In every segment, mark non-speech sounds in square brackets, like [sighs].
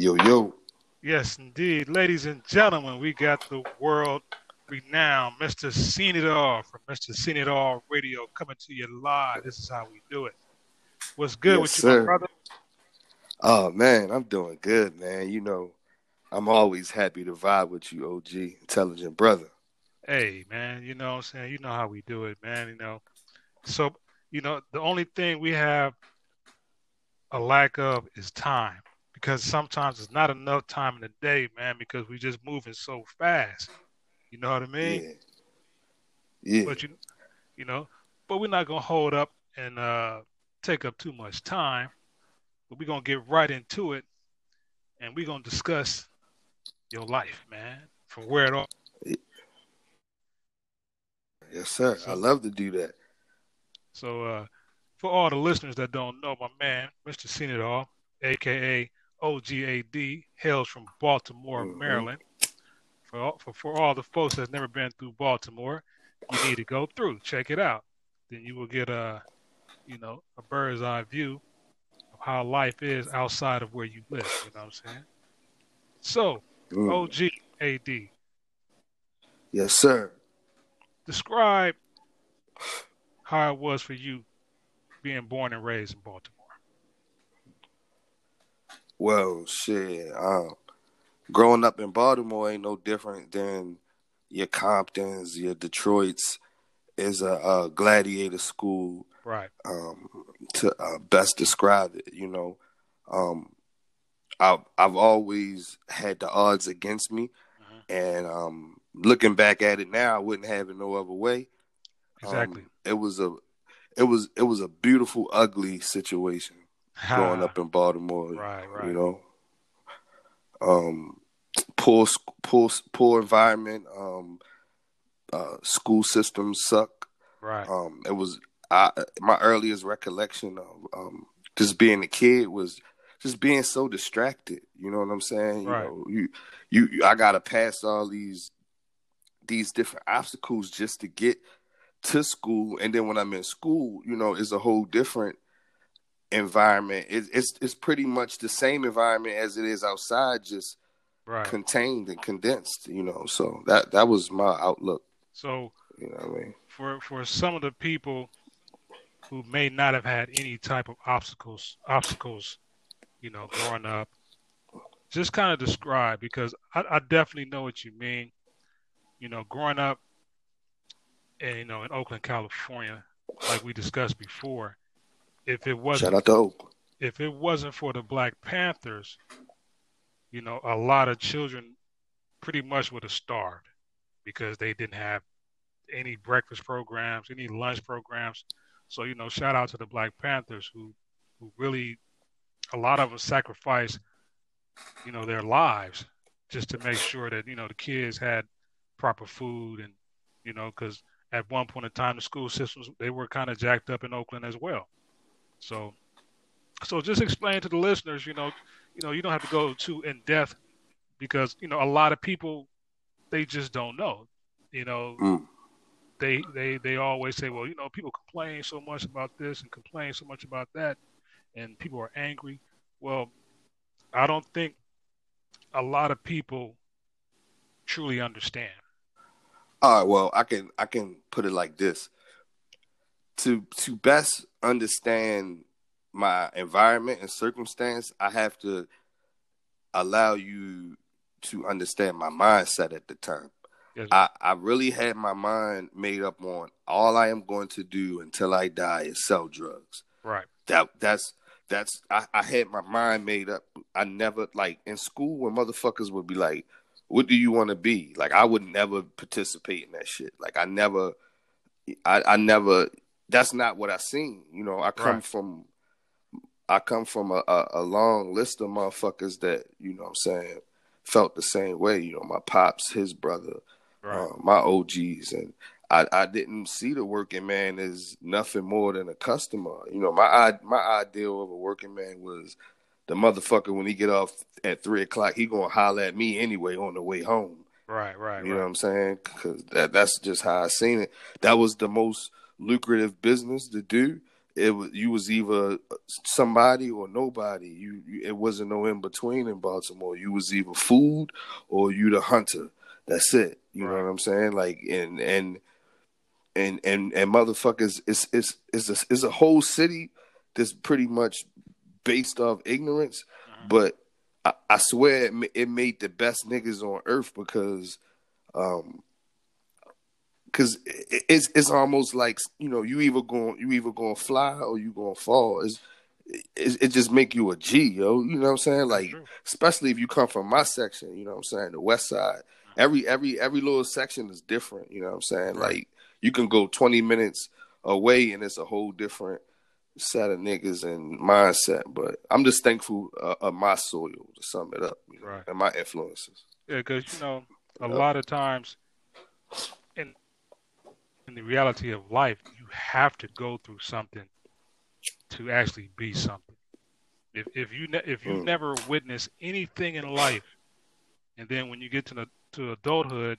Yo, yo. Yes, indeed. Ladies and gentlemen, we got the world renowned Mr. Seen It All from Mr. Seen It All Radio coming to you live. This is how we do it. What's good Yes, with you, sir. my brother? Oh man, I'm doing good, man. You know, I'm always happy to vibe with you, OG, intelligent brother. Hey, man, you know what I'm saying? You know how we do it, man. You know, so, you know, the only thing we have a lack of is time because sometimes it's not enough time in the day, man, because we just moving so fast. You know what I mean? Yeah. Yeah. but you you know but we're not gonna hold up and uh take up too much time but we're gonna get right into it and we're gonna discuss your life man from where it all yes, sir. I love to do that. so uh for all the listeners that don't know my man mr seen it all aka ogad hails from baltimore Mhm. maryland for all, for, for all the folks that's never been through baltimore you need to go through check it out then you will get a you know a bird's eye view of how life is outside of where you live you know what i'm saying so Mm. og Yes, sir. describe how it was for you being born and raised in baltimore Well, shit. Um, growing up in Baltimore ain't no different than your Comptons, your Detroits. Is a, a gladiator school. right um, to uh, best describe it. You know, um, I've I've always had the odds against me, Mhm. and um, looking back at it now, I wouldn't have it no other way. exactly Um, it was a it was it was a beautiful, ugly situation growing up [laughs] in Baltimore. right right You know, um, poor poor poor environment. Um, uh, school systems suck. right Um, it was I, my earliest recollection of um, just being a kid was just being so distracted. You know what I'm saying? Right. You know, you, you, you I gotta pass all these these different obstacles just to get to school, and then when I'm in school, you know, it's a whole different environment. It, it's it's pretty much the same environment as it is outside, just right contained and condensed. You know, so that that was my outlook. so You know what I mean? for for some of the people who may not have had any type of obstacles obstacles you know growing up just kind of describe because I, I definitely know what you mean you know growing up and you know in oakland california like we discussed before if it wasn't Shout out to Oak. if it wasn't for the Black Panthers, you know, a lot of children pretty much would have starved because they didn't have any breakfast programs, any lunch programs. So, you know, shout out to the Black Panthers who who really a lot of them sacrificed, you know, their lives just to make sure that, you know, the kids had proper food and, you know, because at one point in time the school systems they were kind of jacked up in Oakland as well. So so just explain to the listeners, you know, you know, you don't have to go too in depth because you know a lot of people they just don't know. You know, Mm. they they they always say, well, you know, people complain so much about this and complain so much about that, and people are angry. Well, I don't think a lot of people truly understand. All right, well, I can I can put it like this. To to best understand my environment and circumstance, I have to allow you to understand my mindset at the time. Yes, I, I really had my mind made up on all I am going to do until I die is sell drugs. right, That that's that's I, I had my mind made up. I never like in school when motherfuckers would be like, What do you want to be? Like I would never participate in that shit. Like I never I, I never that's not what I seen. You know, I come Right. from I come from a, a, a long list of motherfuckers that, you know what I'm saying, felt the same way. You know, my pops, his brother, right, uh, my OGs, and I, I didn't see the working man as nothing more than a customer. You know, my my ideal of a working man was the motherfucker when he get off at three o'clock, he gonna holler at me anyway on the way home. right, right, You know what. I'm saying? Because that that's just how I seen it. That was the most lucrative business to do. it was you was either somebody or nobody. You, you, it wasn't no in between in Baltimore. You was either food or you the hunter. That's it. You right. know what I'm saying? Like and and and and and motherfuckers, it's it's it's a, it's a whole city that's pretty much based off ignorance. Uh-huh. But I, I swear it, it made the best niggas on earth because um because it's it's almost like you know you either going you either going to fly or you going to fall. It's, it, it just make you a G, yo. You know what I'm saying? Like especially if you come from my section, you know what I'm saying, the West Side. Every every every little section is different. You know what I'm saying? Like you can go 20 minutes away and it's a whole different set of niggas and mindset. But I'm just thankful uh, of my soil to sum it up, you know, right. and my influences. Yeah, because you know, a lot of times in the reality of life, you have to go through something to actually be something. If if you ne- if you mm. never witnessed anything in life, and then when you get to the to adulthood,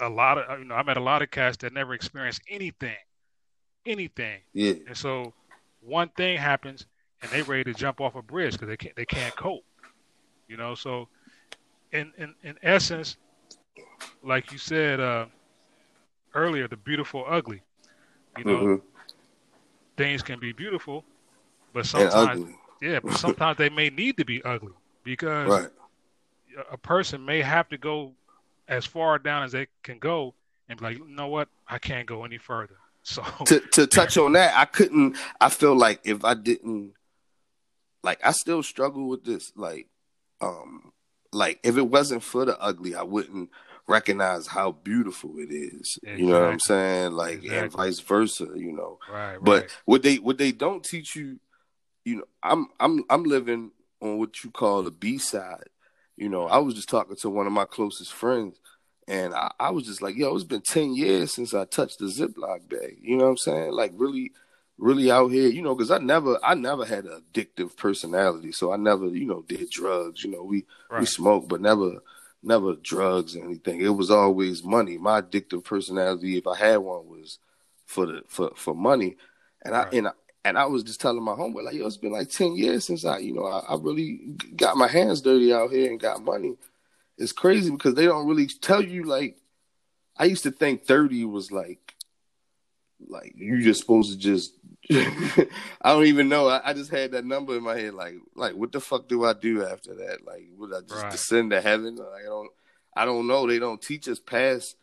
a lot of you know I met a lot of cats that never experienced anything, anything. Yeah. And so one thing happens, and they ready to jump off a bridge because they can't they can't cope. You know, so in in in essence, like you said, uh, earlier, the beautiful ugly. You know, mm-hmm. things can be beautiful, but sometimes, yeah, but sometimes they may need to be ugly because right. a person may have to go as far down as they can go and be like, you know what, I can't go any further. [laughs] So to to touch on that, I couldn't. I feel like if I didn't, like, I still struggle with this. Like, um, like if it wasn't for the ugly, I wouldn't recognize how beautiful it is. Exactly. You know what I'm saying? Like exactly. and vice versa, you know. Right, but what they what they don't teach you, you know, I'm I'm I'm living on what you call the B side. You know, I was just talking to one of my closest friends and I, I was just like, yo, it's been ten years since I touched the Ziploc bag. You know what I'm saying? Like really really out here, you know, because I never, I never had an addictive personality, so I never, you know, did drugs. You know, we right. we smoked, but never never drugs or anything. It was always money. My addictive personality, if I had one, was for the for for money. And I and I, and I was just telling my homeboy like, yo, it's been like ten years since I, you know, I, I really got my hands dirty out here and got money. It's crazy because they don't really tell you like. I used to think thirty was like, like you just supposed to just I don't even know. I, I, just had that number in my head. Like, like what the fuck do I do after that? Like, would I just right. descend to heaven? Like, I don't, I don't know. They don't teach us past.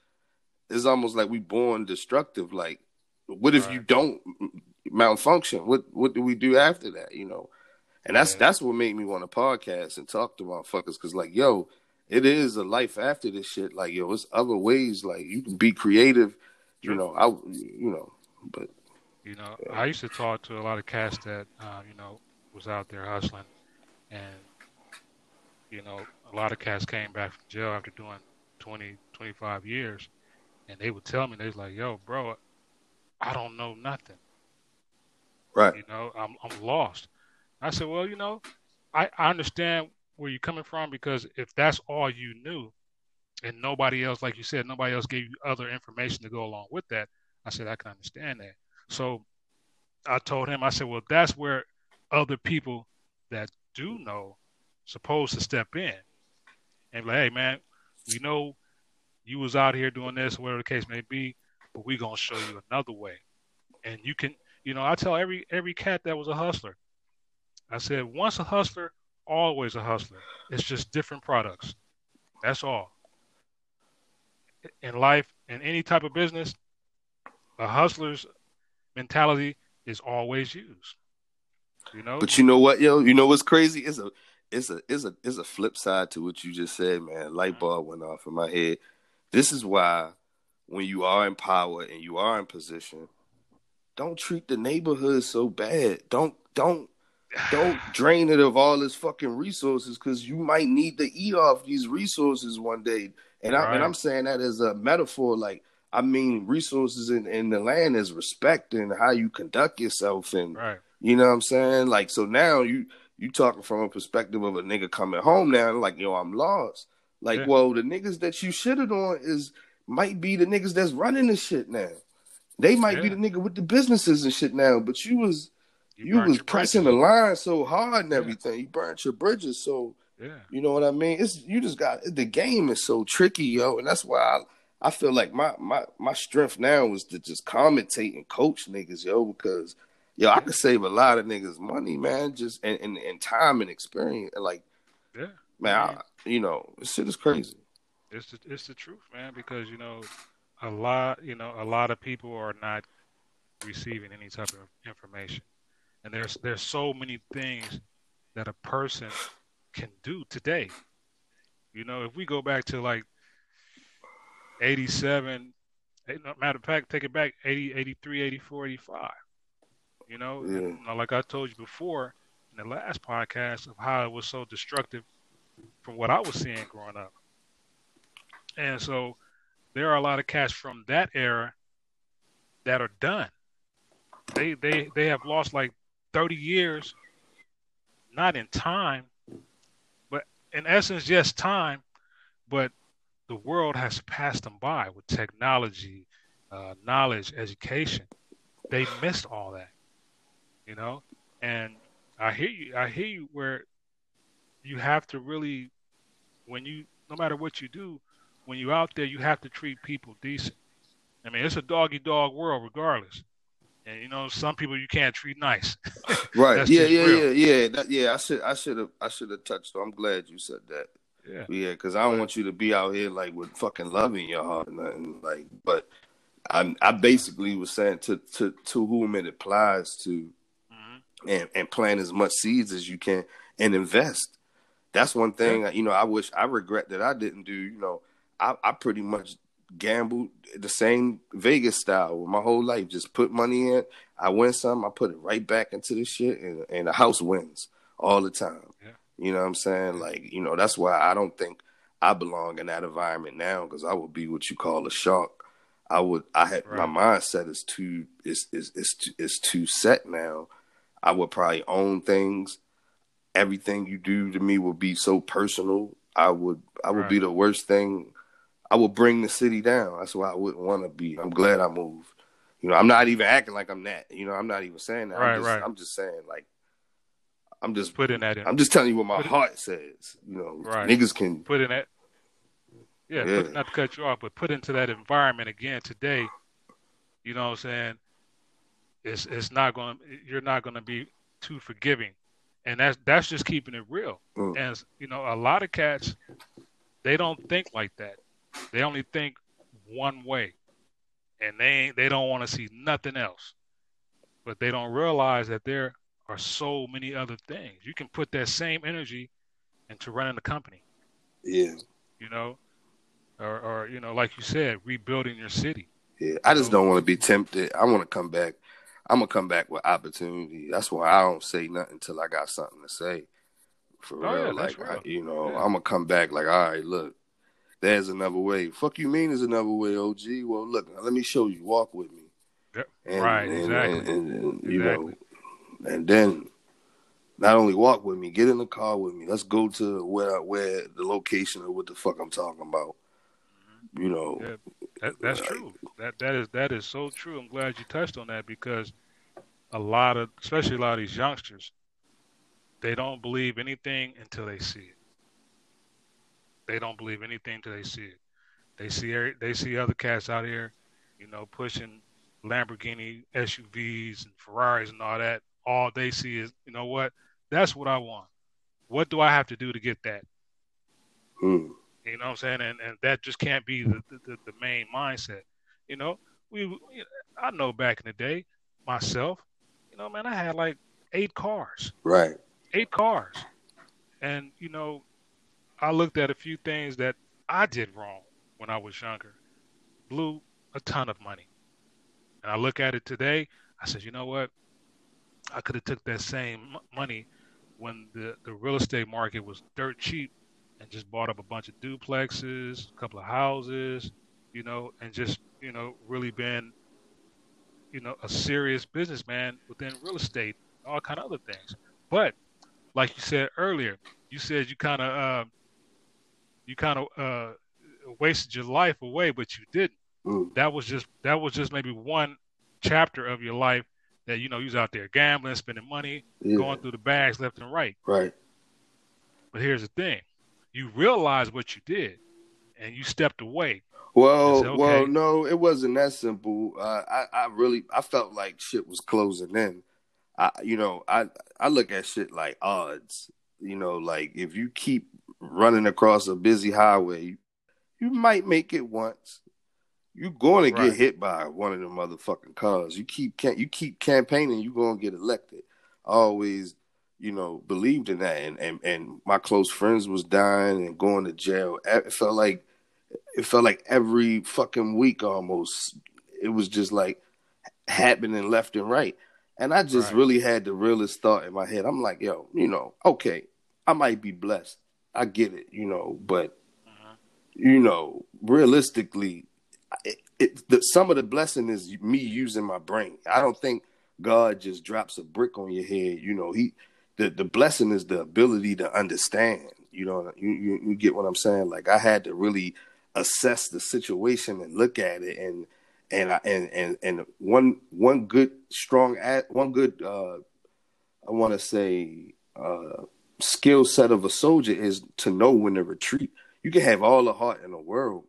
It's almost like we born destructive. Like, what if right. you don't malfunction? What what do we do after that? You know, and that's yeah. that's what made me want to podcast and talk to motherfuckers. Cause like, yo, it is a life after this shit. Like, yo, it's other ways. Like, you can be creative. You know, I, you know, but you know, I used to talk to a lot of cats that uh, you know was out there hustling, and you know, a lot of cats came back from jail after doing 20, 25 years, and they would tell me they was like, "Yo, bro, I don't know nothing." Right. You know, I'm I'm lost. I said, well, you know, I, I understand where you're coming from because if that's all you knew, and nobody else, like you said, nobody else gave you other information to go along with that, I said I can understand that. So I told him, I said, well, that's where other people that do know supposed to step in and like, hey, man, we know you was out here doing this, whatever the case may be, but we gonna show you another way. And you can, you know, I tell every every cat that was a hustler, I said, once a hustler, always a hustler. It's just different products. That's all. In life, in any type of business, a hustler's mentality is always used. You know. But you know what, yo? You know what's crazy? It's a it's a it's a it's a flip side to what you just said, man. Light mm-hmm. bulb went off in my head. This is why when you are in power and you are in position, don't treat the neighborhood so bad. Don't don't [laughs] don't drain it of all its fucking resources because you might need to eat off these resources one day. And, I, and I'm saying that as a metaphor, like I mean, resources in, in the land is respect and how you conduct yourself, and right. you know what I'm saying. Like, so now you you talking from a perspective of a nigga coming home now, like yo, I'm lost. Like, yeah. well, the niggas that you shitted on is might be the niggas that's running the shit now. They might yeah. be the nigga with the businesses and shit now, but you was you, you was pressing bridges. the line so hard and everything. Yeah. You burnt your bridges, so yeah. You know what I mean? It's you just got the game is so tricky, yo, and that's why I I feel like my my my strength now is to just commentate and coach niggas, yo, because yo, I could save a lot of niggas money, man, just and and, and time and experience, like yeah, man, I, you know, this shit is crazy. It's the, it's the truth, man, because you know, a lot, you know, a lot of people are not receiving any type of information, and there's there's so many things that a person can do today. You know, if we go back to like 87, eh, matter of fact, take it back 80, 83, 84, 85. You know, yeah. and, like I told you before in the last podcast of how it was so destructive from what I was seeing growing up. And so there are a lot of cats from that era that are done. They they they have lost like 30 years not in time, but in essence, yes, time, but the world has passed them by with technology, uh, knowledge, education. They missed all that, you know. And I hear you. I hear you. Where you have to really, when you, no matter what you do, when you're out there, you have to treat people decent. I mean, it's a doggy dog world, regardless. And you know, some people you can't treat nice. [laughs] right. yeah, yeah, yeah, yeah, that, yeah. I should, I should have, I should have touched. I'm glad you said that. Yeah. Yeah, because I don't want you to be out here like with fucking love in your heart, nothing like. But I, I basically was saying to to to whom it applies to, mm-hmm. and and plant as much seeds as you can and invest. That's one thing. Yeah. You know, I wish I regret that I didn't do. You know, I, I pretty much gambled the same Vegas style with my whole life. Just put money in, I win some, I put it right back into the shit, and, and the house wins all the time. Yeah. You know what I'm saying? Like, you know, that's why I don't think I belong in that environment now because I would be what you call a shark. I would. I had right. my mindset is too is is is too, is too set now. I would probably own things. Everything you do to me would be so personal. I would I would right. be the worst thing I would bring the city down. That's why I wouldn't want to be. I'm glad I moved. You know, I'm not even acting like I'm that. You know, I'm not even saying that. Right, I'm just, right. I'm just saying like I'm just putting that in. I'm just telling you what my put heart it, says. You know, right. niggas can put in that. Yeah, yeah. Put, not to cut you off, but put into that environment again today. You know what I'm saying? It's it's not going. You're not going to be too forgiving, and that's that's just keeping it real. Mm. And you know, a lot of cats, they don't think like that. They only think one way, and they they don't want to see nothing else. But they don't realize that there are so many other things. You can put that same energy into running the company. Yeah. You know, or or you know, like you said, rebuilding your city. Yeah, I just don't want to be tempted. I want to come back. I'm gonna come back with opportunity. That's why I don't say nothing until I got something to say. For oh, real, yeah, like real. I, you know, yeah. I'm gonna come back like, all right, look, there's another way. Fuck you mean there's another way, OG? Well, look, let me show you. Walk with me. Yep. And, right, and, exactly. And, and, you exactly. know, and then not only walk with me, get in the car with me. Let's go to where where the location of what the fuck I'm talking about. Mm-hmm. You know, yeah, that, that's like, true. That that is that is so true. I'm glad you touched on that because a lot of, especially a lot of these youngsters, they don't believe anything until they see it. They don't believe anything till they see it. They see they see other cats out here, you know, pushing Lamborghini SUVs and Ferraris and all that. All they see is, you know what? That's what I want. What do I have to do to get that? Mm. You know what I'm saying? And and that just can't be the the, the main mindset. You know, we I know back in the day, myself, you know, man, I had like eight cars. Right. Eight cars. And you know, I looked at a few things that I did wrong when I was younger, blew a ton of money. And I look at it today, I said, you know what? I could have took that same money when the, the real estate market was dirt cheap and just bought up a bunch of duplexes, a couple of houses, you know, and just, you know, really been, you know, a serious businessman within real estate, all kind of other things. But like you said earlier, you said you kind of uh, you kind of uh, wasted your life away, but you didn't. Mm. That was just that was just maybe one chapter of your life that you know you was out there gambling, spending money, yeah. going through the bags left and right. Right. But here's the thing: you realize what you did, and you stepped away. Well, said, okay. well, no, it wasn't that simple. Uh, I, I really, I felt like shit was closing in. I, you know, I, I look at shit like odds. You know, like if you keep running across a busy highway, you might make it once. You're going to right. get hit by one of the motherfucking cars. You keep can you keep campaigning, you're going to get elected. I always, you know, believed in that, and and and my close friends was dying and going to jail. It felt like it felt like every fucking week almost. It was just like happening left and right. And I just right. really had the realest thought in my head. I'm like, yo, you know, okay, I might be blessed. I get it, you know, but uh-huh. you know, realistically, it, it, the, some of the blessing is me using my brain. I don't think God just drops a brick on your head. You know, he the the blessing is the ability to understand. You know, you, you, you get what I'm saying. Like I had to really assess the situation and look at it and and I, and and and one one good strong one good uh I want to say uh skill set of a soldier is to know when to retreat. You can have all the heart in the world,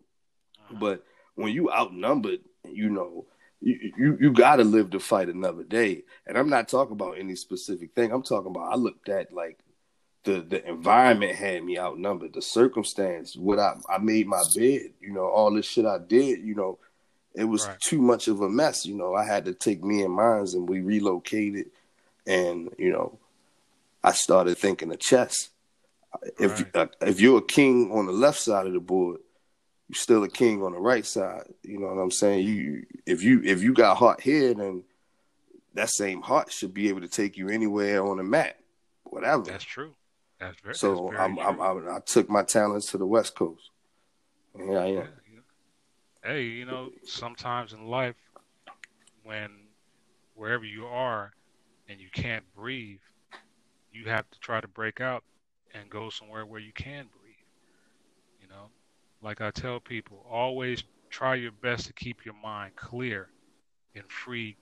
uh-huh. but when you outnumbered, you know, you you, you got to live to fight another day. And I'm not talking about any specific thing. I'm talking about I looked at like the the environment had me outnumbered, the circumstance, what I I made my bed, you know, all this shit I did, you know, it was right. too much of a mess. You know, I had to take me and mines, and we relocated, and you know, I started thinking of chess. If right. uh, if you're a king on the left side of the board, you're still a king on the right side. You know what I'm saying? You if you if you got heart here, then that same heart should be able to take you anywhere on the map, whatever. That's true. That's very. True. So that's very I'm, I'm, i took my talents to the West Coast. Yeah, I am. Yeah hey, you know, sometimes in life, when wherever you are and you can't breathe, you have to try to break out and go somewhere where you can breathe. Like I tell people, always try your best to keep your mind clear and free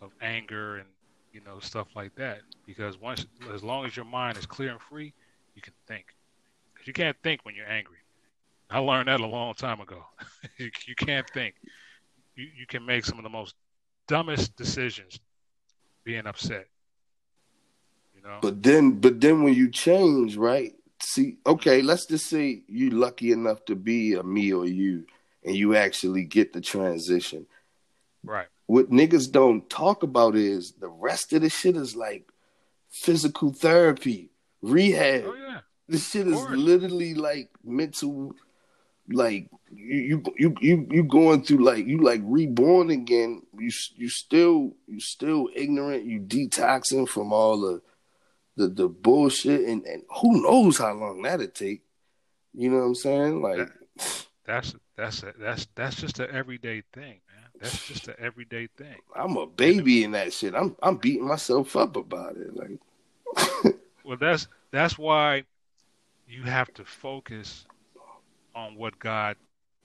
of anger and you know stuff like that. Because once, as long as your mind is clear and free, you can think. Because you can't think when you're angry. I learned that a long time ago. [laughs] you, you, can't think. You, you can make some of the most dumbest decisions being upset. You know. But then, but then when you change, right? See, okay, let's just say you lucky enough to be a me or you, and you actually get the transition. Right. What niggas don't talk about is the rest of the shit is like physical therapy, rehab. Oh yeah. This shit is literally like mental like you you you you going through like you like reborn again. You you still you still ignorant. You detoxing from all the the the bullshit, and and who knows how long that'll take. You know what I'm saying? Like that, that's that's a, that's that's just an everyday thing, man. That's just an everyday thing. I'm a baby in that shit. I'm I'm beating myself up about it. Like, [laughs] well, that's that's why you have to focus on what God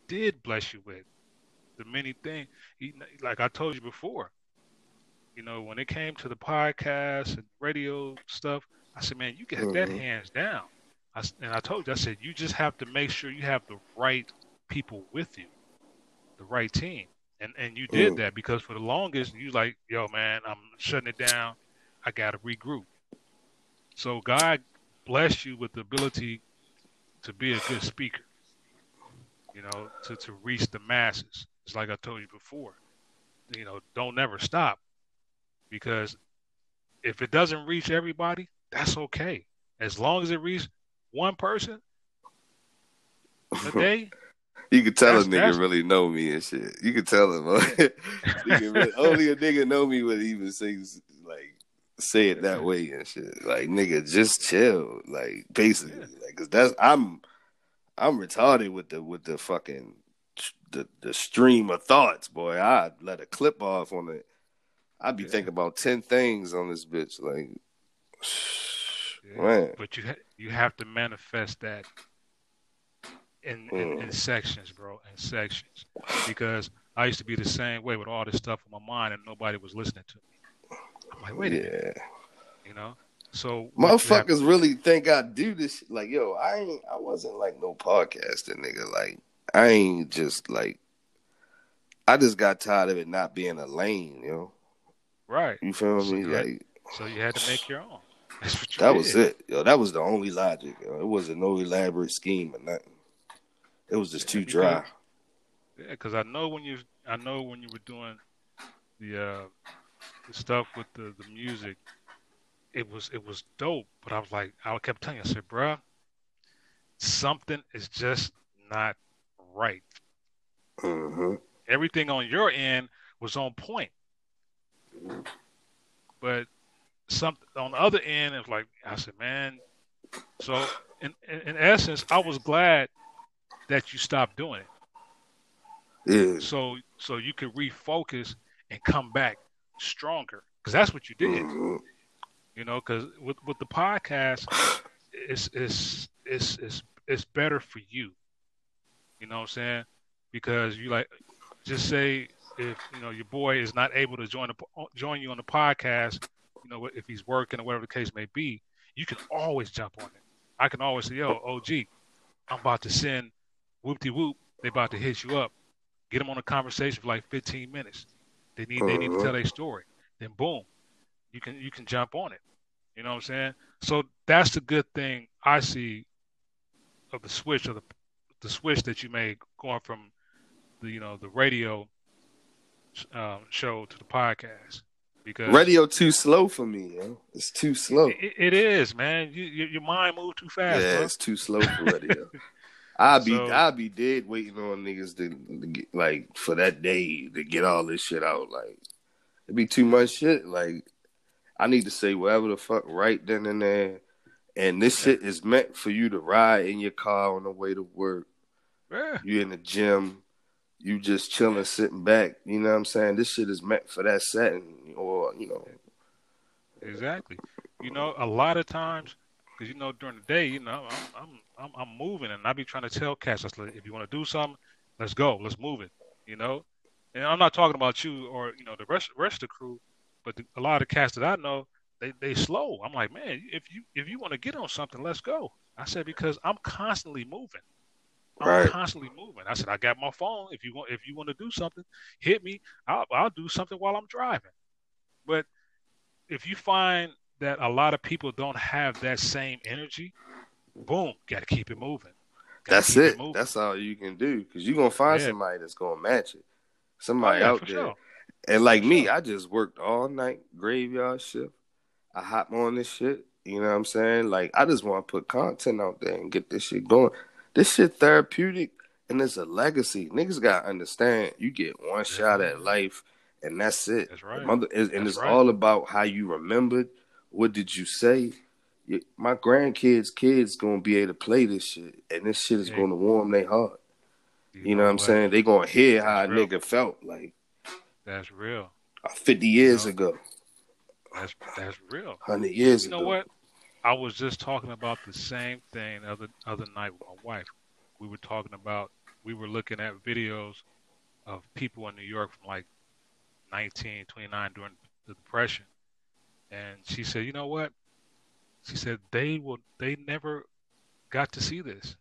did bless you with. The many things, like I told you before, you know, when it came to the podcast and radio stuff, I said, man, you got mm-hmm. that hands down. I, and I told you, I said, you just have to make sure you have the right people with you, the right team. And and you did mm. that because for the longest, you like, yo, man, I'm shutting it down. I got to regroup. So God bless you with the ability to be a good speaker you know, to, to reach the masses. It's like I told you before, you know, don't never stop because if it doesn't reach everybody, that's okay. As long as it reaches one person a [laughs] day. you can tell a nigga really know me and shit. You can tell him. [laughs] really, only a nigga know me would even say like say it that way and shit. Like nigga, just chill. Like basically, yeah. like, cause that's I'm I'm retarded with the with the fucking the the stream of thoughts, boy. I let a clip off on it. I'd be yeah. thinking about ten things on this bitch, like [sighs] yeah. man. But you ha- you have to manifest that in, in, mm. in sections, bro, in sections, because I used to be the same way with all this stuff in my mind, and nobody was listening to me. I'm like, wait a minute, you know. So motherfuckers really think I do this. Shit. Like, yo, I ain't. I wasn't like no podcasting nigga. Like, I ain't just like. I just got tired of it not being a lane, you know. Right. You feel so me? Like, so you had to make your own. that did. was it. Yo, that was the only logic. Yo. It wasn't no elaborate scheme or nothing. It was just yeah, too dry. Yeah, because I know when you, I know when you were doing the uh, the stuff with the the music, it was it was dope. But I was like, I kept telling you, I said, bruh, something is just not right. Mm-hmm. Everything on your end was on point, but some on the other end, it's like I said, man. So in, in in essence, I was glad that you stopped doing it. Yeah. So so you could refocus and come back stronger because that's what you did. Mm-hmm. You know, because with with the podcast, it's it's it's it's it's better for you. You know what I'm saying? Because you like just say if you know your boy is not able to join the, join you on the podcast, you know if he's working or whatever the case may be, you can always jump on it. I can always say, "Yo, OG, I'm about to send whoop de whoop. They about to hit you up. Get them on a conversation for like 15 minutes. They need they need to Uh-huh. tell their story. Then boom, you can you can jump on it. You know what I'm saying? So that's the good thing I see of the switch of the the switch that you made going from the you know the radio um, show to the podcast because Radio too slow for me, yo. It's too slow. it, it is man. You, you, your mind moves too fast. yeah, bro. it's too slow for radio. [laughs] I'll be So- I'll be dead waiting on niggas to, to get like for that day to get all this shit out. Like it'd be too much shit. Like I need to say whatever the fuck right then and there. And this shit is meant for you to ride in your car on the way to work. Yeah. You in the gym, you just chilling, sitting back. You know what I'm saying? This shit is meant for that setting, or you know, Exactly. You know, a lot of times, because you know, during the day, you know, I'm I'm I'm, I'm moving, and I be trying to tell cats, if you want to do something, let's go, let's move it. You know, and I'm not talking about you or you know the rest rest of the crew, but the, a lot of the cats that I know, they they slow. I'm like, man, if you if you want to get on something, let's go. I said because I'm constantly moving. I'm Right. constantly moving. I said I got my phone. If you want, if you want to do something, hit me. I'll I'll do something while I'm driving. But if you find that a lot of people don't have that same energy, boom, got to keep it moving. Gotta that's it. That's all you can do because you're gonna find Yeah. somebody that's gonna match it. Oh, Somebody yeah, out there. sure. And like For me, sure. I just worked all night, graveyard shift. I hop on this shit. You know what I'm saying? Like I just want to put content out there and get this shit going. This shit therapeutic and it's a legacy. Niggas gotta understand. You get one shot at life, and that's it. That's right. Mother- and That's it's right. all about how you remembered. What did you say? My grandkids' kids gonna be able to play this shit, and this shit is Yeah. gonna warm their heart. You know what I'm saying? They gonna hear how a nigga felt like That's real. 50 years know, ago, That's that's real. 100 years You know ago. what? I was just talking about the same thing the other other night with my wife. We were talking about we were looking at videos of people in New York from like 1929 during the depression, and she said, "You know what?" She said they will. They never got to see this.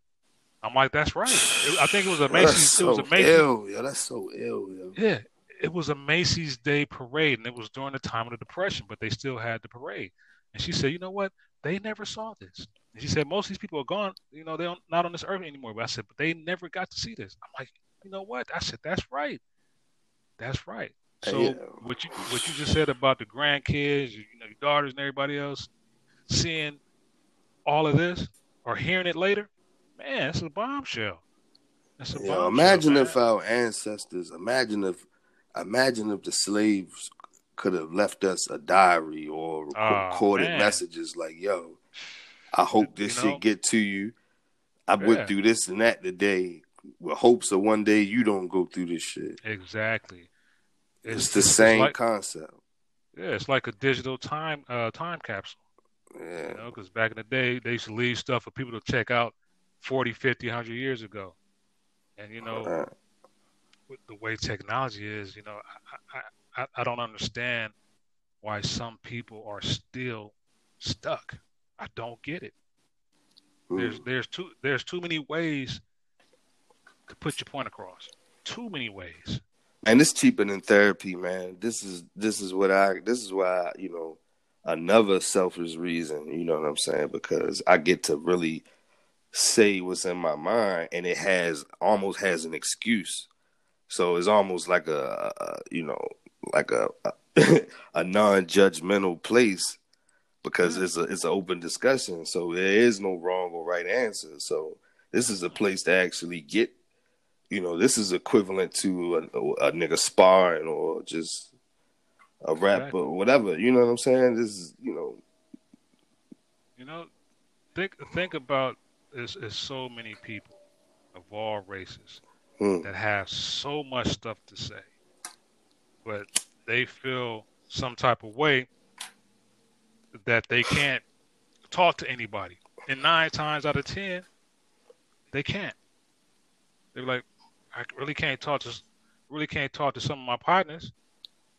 I'm like, "That's right." It- I think it was a Yo, Macy's. that's it was so a Macy's. ill, yo. That's so ill, yo. Yeah, it was a Macy's Day Parade, and it was during the time of the Depression, but they still had the parade. And she said, "You know what? They never saw this." And she said, "Most of these people are gone. You know, they're not on this earth anymore." But I said, "But they never got to see this." I'm like, "You know what?" I said, "That's right. That's right." So Yeah. what you what you just said about the grandkids, you know, your daughters and everybody else seeing all of this or hearing it later, man, that's a bombshell. That's a Yo, bombshell. imagine man. if our ancestors, imagine if, imagine if the slaves could have left us a diary or rec- Oh, recorded messages like, "Yo, I hope this You know? shit get to you. I Yeah. went through this and that today, with hopes of one day you don't go through this shit." Exactly. It's, the same like, concept. yeah, it's like a digital time uh, time capsule. Yeah. You know, because back in the day, they used to leave stuff for people to check out 40, 50, 100 years ago. And, you know, with the way technology is, you know, I, I, I don't understand why some people are still stuck. I don't get it. There's Mm. there's too there's too many ways to put your point across. Too many ways. And it's cheaper than therapy, man. This is this is what I this is why you know another selfish reason. You know what I'm saying? Because I get to really say what's in my mind, and it has almost has an excuse. So it's almost like a, a you know like a a, [laughs] a non-judgmental place because it's a it's an open discussion. So there is no wrong or right answer. So this is a place to actually get you know, this is equivalent to a, a, nigga sparring or just a rap Exactly. or whatever. You know what I'm saying? This is, you know, You know, think think about there's so many people of all races hmm, that have so much stuff to say, but they feel some type of way that they can't talk to anybody. And nine times out of ten, they can't. They're like, I really can't talk to really can't talk to some of my partners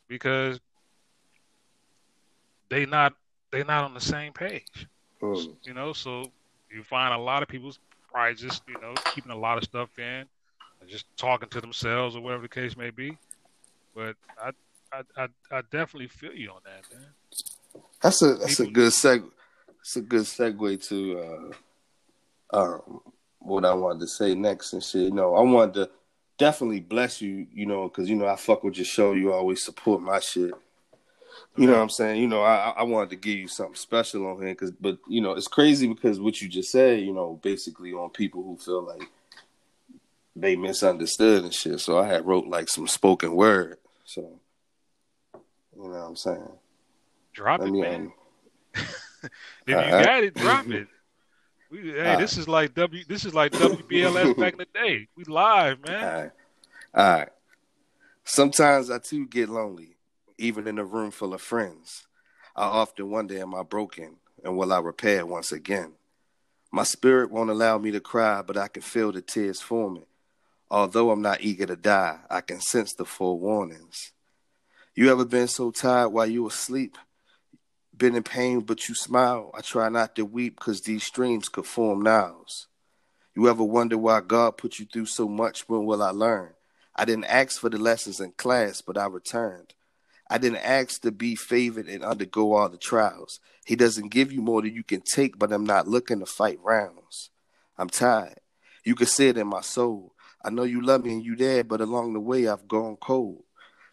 because they not they not on the same page. hmm. You know, so you find a lot of people's probably just you know keeping a lot of stuff in, just talking to themselves or whatever the case may be. But I I I, I definitely feel you on that, man. that's a that's a good seg. It's a good segue to uh, um, what I wanted to say next and shit. You know, I wanted to definitely bless you. You know, because you know I fuck with your show. You always support my shit. You know what I'm saying? You know, I I wanted to give you something special on here, cause but you know it's crazy because what you just said, you know, basically on people who feel like they misunderstood and shit. So I had wrote like some spoken word. So you know what I'm saying? Drop Let it, man. um, [laughs] If you Alright. got it, [laughs] drop it. We, hey, this is like W. This is like WBLS back in the day. We live, man. right. All right. Sometimes I too get lonely, even in a room full of friends. I often wonder, am I broken? And will I repair once again? My spirit won't allow me to cry, but I can feel the tears forming. Although I'm not eager to die, I can sense the forewarnings. You ever been so tired while you were asleep? Been in pain, but you smile. I try not to weep because these streams could form nows. You ever wonder why God put you through so much? When will I learn? I didn't ask for the lessons in class, but I returned. I didn't ask to be favored and undergo all the trials. He doesn't give you more than you can take, but I'm not looking to fight rounds. I'm tired. You can see it in my soul. I know you love me and you there, but along the way I've gone cold.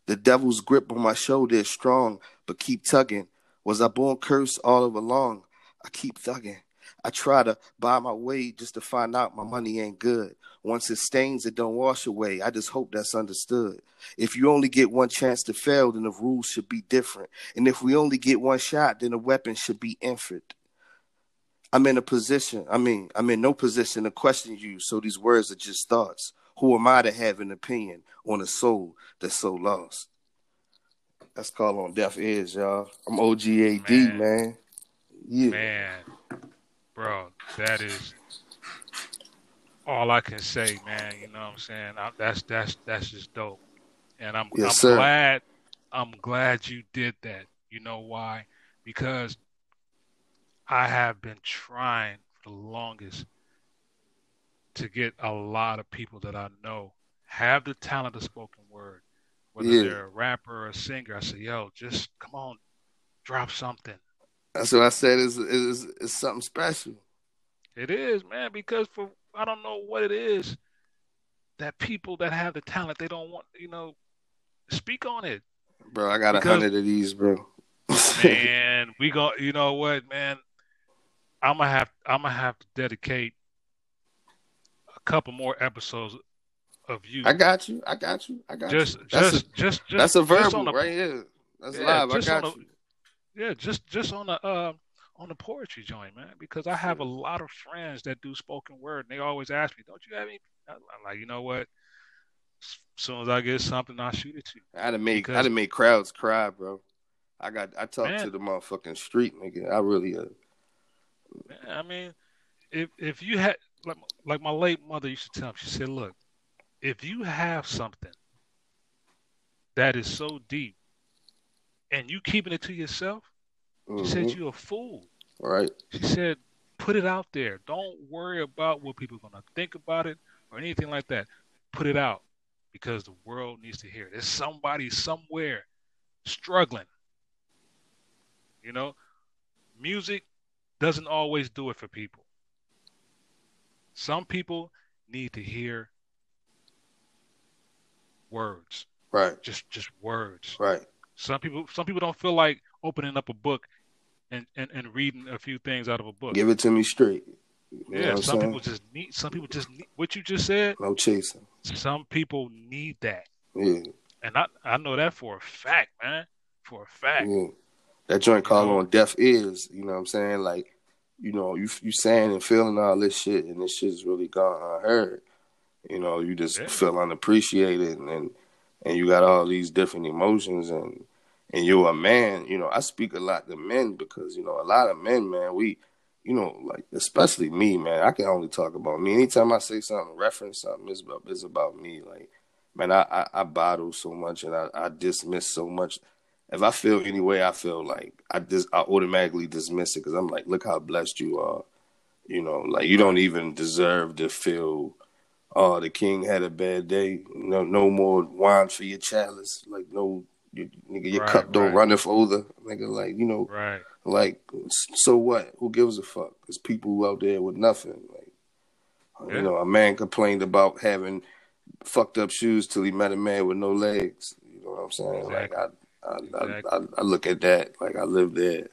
The devil's grip on my shoulder is strong, but keep tugging. Was I born cursed all of along? I keep thugging. I try to buy my way just to find out my money ain't good. Once it stains, it don't wash away. I just hope that's understood. If you only get one chance to fail, then the rules should be different. And if we only get one shot, then the weapon should be infant. I'm in a position, I mean, I'm in no position to question you, so these words are just thoughts. Who am I to have an opinion on a soul that's so lost? That's called on deaf ears, y'all. I'm OGAD, man. Man. Yeah. Man, bro, that is all I can say, man. You know what I'm saying? I, that's that's that's just dope, and I'm Yes, I'm sir. glad I'm glad you did that. You know why? Because I have been trying for the longest to get a lot of people that I know have the talent of spoken word, whether Yeah. they're a rapper or a singer. I say, yo, just come on, drop something. That's what I said is is is something special. It is, man, because for I don't know what it is that people that have the talent they don't want, you know, speak on it. Bro, I got a hundred of these, bro. [laughs] Man, we go you know what, man? I'm gonna have I'm gonna have to dedicate couple more episodes of you. I got you. I got you. I got just you. That's just a, just just that's a verbal the- right here. That's Yeah, live. I got the- you. Yeah, just just on the uh, on the poetry joint, man. Because I have a lot of friends that do spoken word, and they always ask me, "Don't you have any?" I'm like, you know what? As soon as I get something, I shoot it to you. I'd have made Because- I'd have made crowds cry, bro. I got I talked Man. to the motherfucking street nigga. I really uh, Man, I mean, if if you had like like my late mother used to tell me, she said, "Look, if you have something that is so deep, and you keeping it to yourself, mm-hmm. she said mm-hmm. you're a fool. Right. She said, put it out there. Don't worry about what people are gonna think about it or anything like that. Put it out because the world needs to hear it. There's somebody somewhere struggling. You know, music doesn't always do it for people. Some people need to hear words. Right. Just just words. Right. Some people some people don't feel like opening up a book and, and, and reading a few things out of a book. Give it to me straight. You yeah, some people just need some people just need what you just said. No chasing. Some people need that. Yeah. And I I know that for a fact, man. For a fact. Yeah. That joint called on deaf ears, you know what I'm saying? Like, you know, you you saying and feeling all this shit and this shit's really gone unheard. You know, you just yeah. feel unappreciated and, and and you got all these different emotions and and you're a man, you know, I speak a lot to men because, you know, a lot of men, man, we, you know, like especially me, man, I can only talk about me. Anytime I say something, reference something, it's about, it's about me. Like, man, I, I, I bottle so much and I, I dismiss so much. If I feel any way, I feel like I just I automatically dismiss it because I'm like, look how blessed you are. You know, like you don't even deserve to feel. Oh, the king had a bad day. No, no more wine for your chalice. Like no you, nigga, your right, cup don't right. runneth over. Nigga, like you know, right? Like, so what? Who gives a fuck? There's people out there with nothing. Like, yeah. you know, a man complained about having fucked up shoes till he met a man with no legs. You know what I'm saying? Exactly. Like, I I, exactly. I, I, look at that like I live there.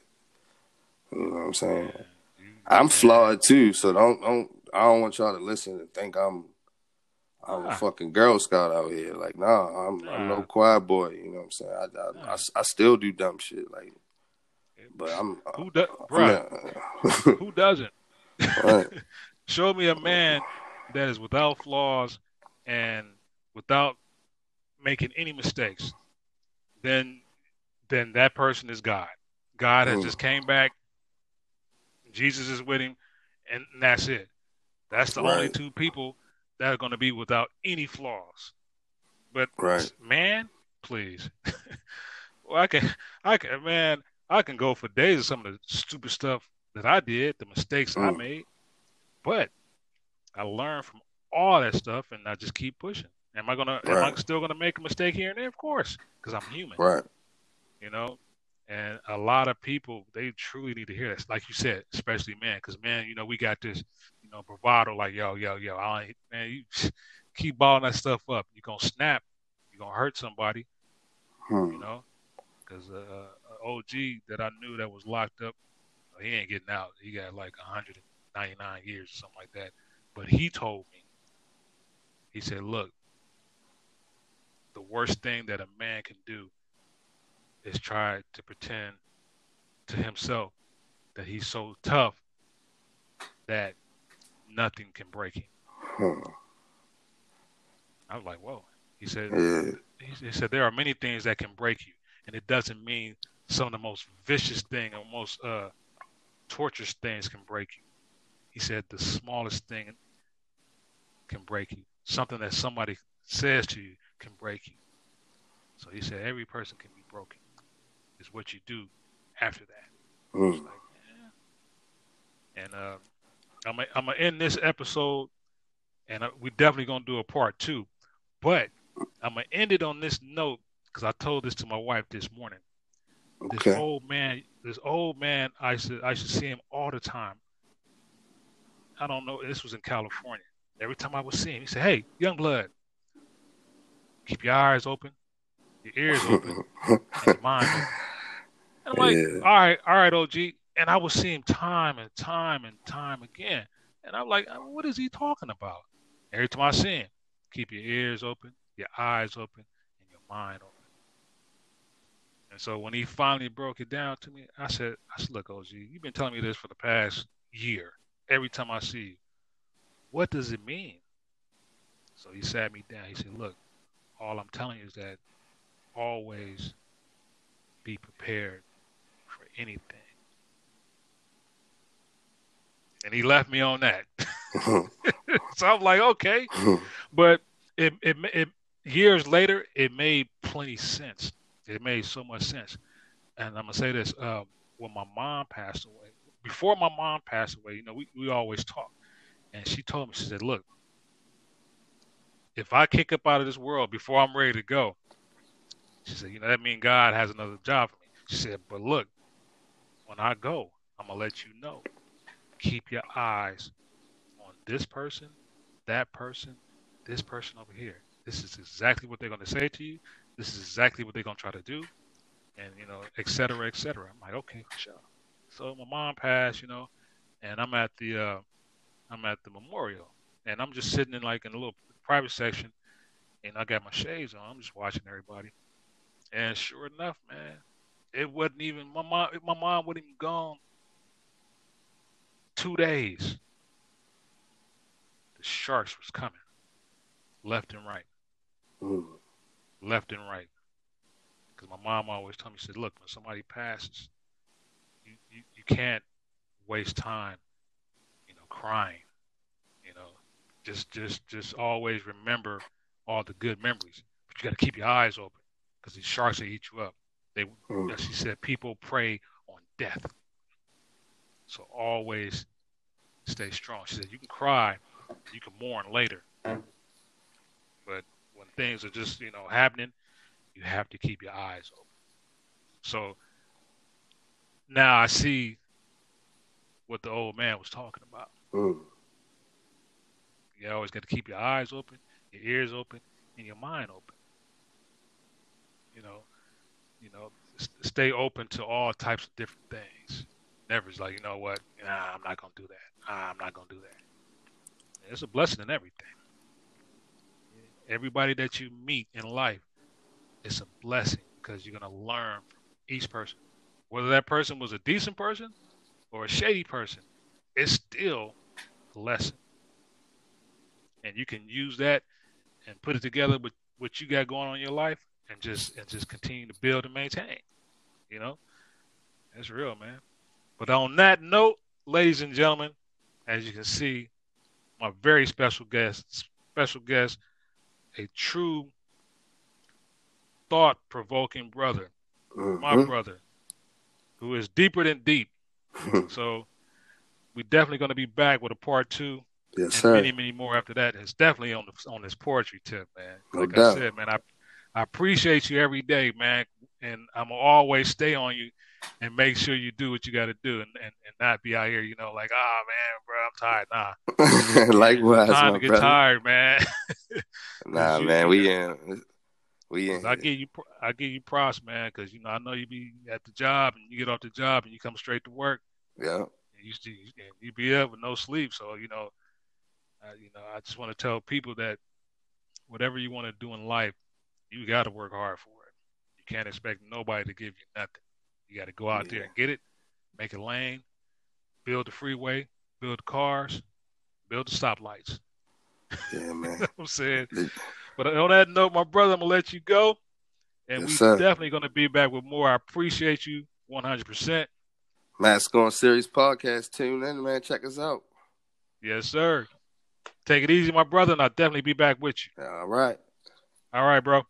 You know what I'm saying? Yeah. I'm flawed too, so don't don't I don't want y'all to listen and think I'm I'm a fucking Girl Scout out here. Like, nah, I'm, I'm no choir boy. You know what I'm saying? I, I, I, I still do dumb shit. Like, but I'm who does right? who doesn't? Right. [laughs] Show me a man that is without flaws and without making any mistakes. Then, then that person is God. God has mm. just came back. Jesus is with him, and that's it. That's the right. only two people that are going to be without any flaws. But right. man, please, [laughs] well, I can, I can, man, I can go for days of some of the stupid stuff that I did, the mistakes mm. I made. But I learned from all that stuff, and I just keep pushing. Am I gonna? Right. Am I still gonna make a mistake here and there? Of course, because I'm human. Right. You know, and a lot of people they truly need to hear this, like you said, especially men, because man, you know, we got this you know, bravado, like, yo, yo, yo, I ain't, man, you [laughs] keep balling that stuff up. You're going to snap. You're going to hurt somebody, hmm. you know? Because uh, OG that I knew that was locked up, he ain't getting out. He got like 199 years or something like that. But he told me, he said, look, the worst thing that a man can do is try to pretend to himself that he's so tough that nothing can break him. Hmm. I was like, whoa. He said, yeah. he, he, said there are many things that can break you, and it doesn't mean some of the most vicious thing or most uh, torturous things can break you. He said the smallest thing can break you. Something that somebody says to you can break you. So he said every person can be broken. Is what you do after that. Mm. Like, yeah. And uh, I'm gonna, I'm gonna end this episode, and we're definitely gonna do a part two. But I'm gonna end it on this note because I told this to my wife this morning. Okay. This old man, this old man, I should I should see him all the time. I don't know. This was in California. Every time I would see him, he said, "Hey, young blood, keep your eyes open, your ears open, [laughs] and your mind open." And I'm like, yeah. "All right, all right, OG." And I would see him time and time and time again. And I'm like, uh, what is he talking about? Every time I see him, keep your ears open, your eyes open, and your mind open. And so when he finally broke it down to me, I said, I said, look, OG, you've been telling me this for the past year. Every time I see you, what does it mean? So he sat me down. He said, look, all I'm telling you is that always be prepared for anything and he left me on that. [laughs] [laughs] so I'm like, okay, but it, it, it years later it made plenty sense. It made so much sense. And I'm gonna say this: uh, when my mom passed away, before my mom passed away, you know, we, we always talk, and she told me, she said, "Look, if I kick up out of this world before I'm ready to go, she said, you know, that means God has another job for me. She said, but look, when I go, I'm gonna let you know. Keep your eyes on this person, that person, this person over here. This is exactly what they're gonna say to you. This is exactly what they're gonna try to do, and you know, et cetera, et cetera. I'm like, okay, for sure. So my mom passed, you know, and I'm at the uh, I'm at the memorial, and I'm just sitting in like in a little private section, and I got my shades on. I'm just watching everybody, and sure enough, man, it wasn't even my mom. My mom wasn't even gone two days. The sharks was coming, left and right, Mm. left and right. Because my mom always told me, she said, "Look, when somebody passes, you, you, you can't waste time, you know, crying. Just just just always remember all the good memories. But you got to keep your eyes open because these sharks will eat you up. They, Mm. as she said, people prey on death. So always stay strong. She said, you can cry, you can mourn later, but when things are just you know happening, you have to keep your eyes open. So now I see what the old man was talking about. Mm. You always got to keep your eyes open, your ears open, and your mind open. You know, you know, stay open to all types of different things. Never is like, you know what? Nah, I'm not gonna do that. Nah, I'm not gonna do that. It's a blessing in everything. Everybody that you meet in life, it's a blessing because you're gonna learn from each person. Whether that person was a decent person or a shady person, it's still a lesson and you can use that and put it together with what you got going on in your life and just and just continue to build and maintain. You know? That's real, man. But on that note, ladies and gentlemen, as you can see, my very special guest, special guest, a true thought provoking brother, my Mhm. brother, who is deeper than deep. [laughs] So we're definitely gonna be back with a part two yes, and sir. many, many more after that. It's definitely on the on this poetry tip, man. No Like I doubt. said, man, I I appreciate you every day, man, and I'm gonna always stay on you and make sure you do what you got to do, and, and and not be out here, you know, like, ah, man, bro, I'm tired. Nah, [laughs] Likewise, time my to get brother. tired, man. [laughs] Nah, You- man, we in, we in. I give you I give you props, man, because you know I know you be at the job and you get off the job and you come straight to work. Yeah, and you and you be up with no sleep. So you know, uh, you know, I just want to tell people that whatever you want to do in life, you got to work hard for it. You can't expect nobody to give you nothing. You got to go out there and get it, make a lane, build the freeway, build the cars, build the stoplights. yeah, [laughs] man. You know what I'm saying. But on that note, my brother, I'm gonna let you go, and Yes, we sir. definitely gonna be back with more. I appreciate you 100. percent Mask on Series podcast. Tune in, man. Check us out. Yes, sir. Take it easy, my brother, and I'll definitely be back with you. All right. All right, bro.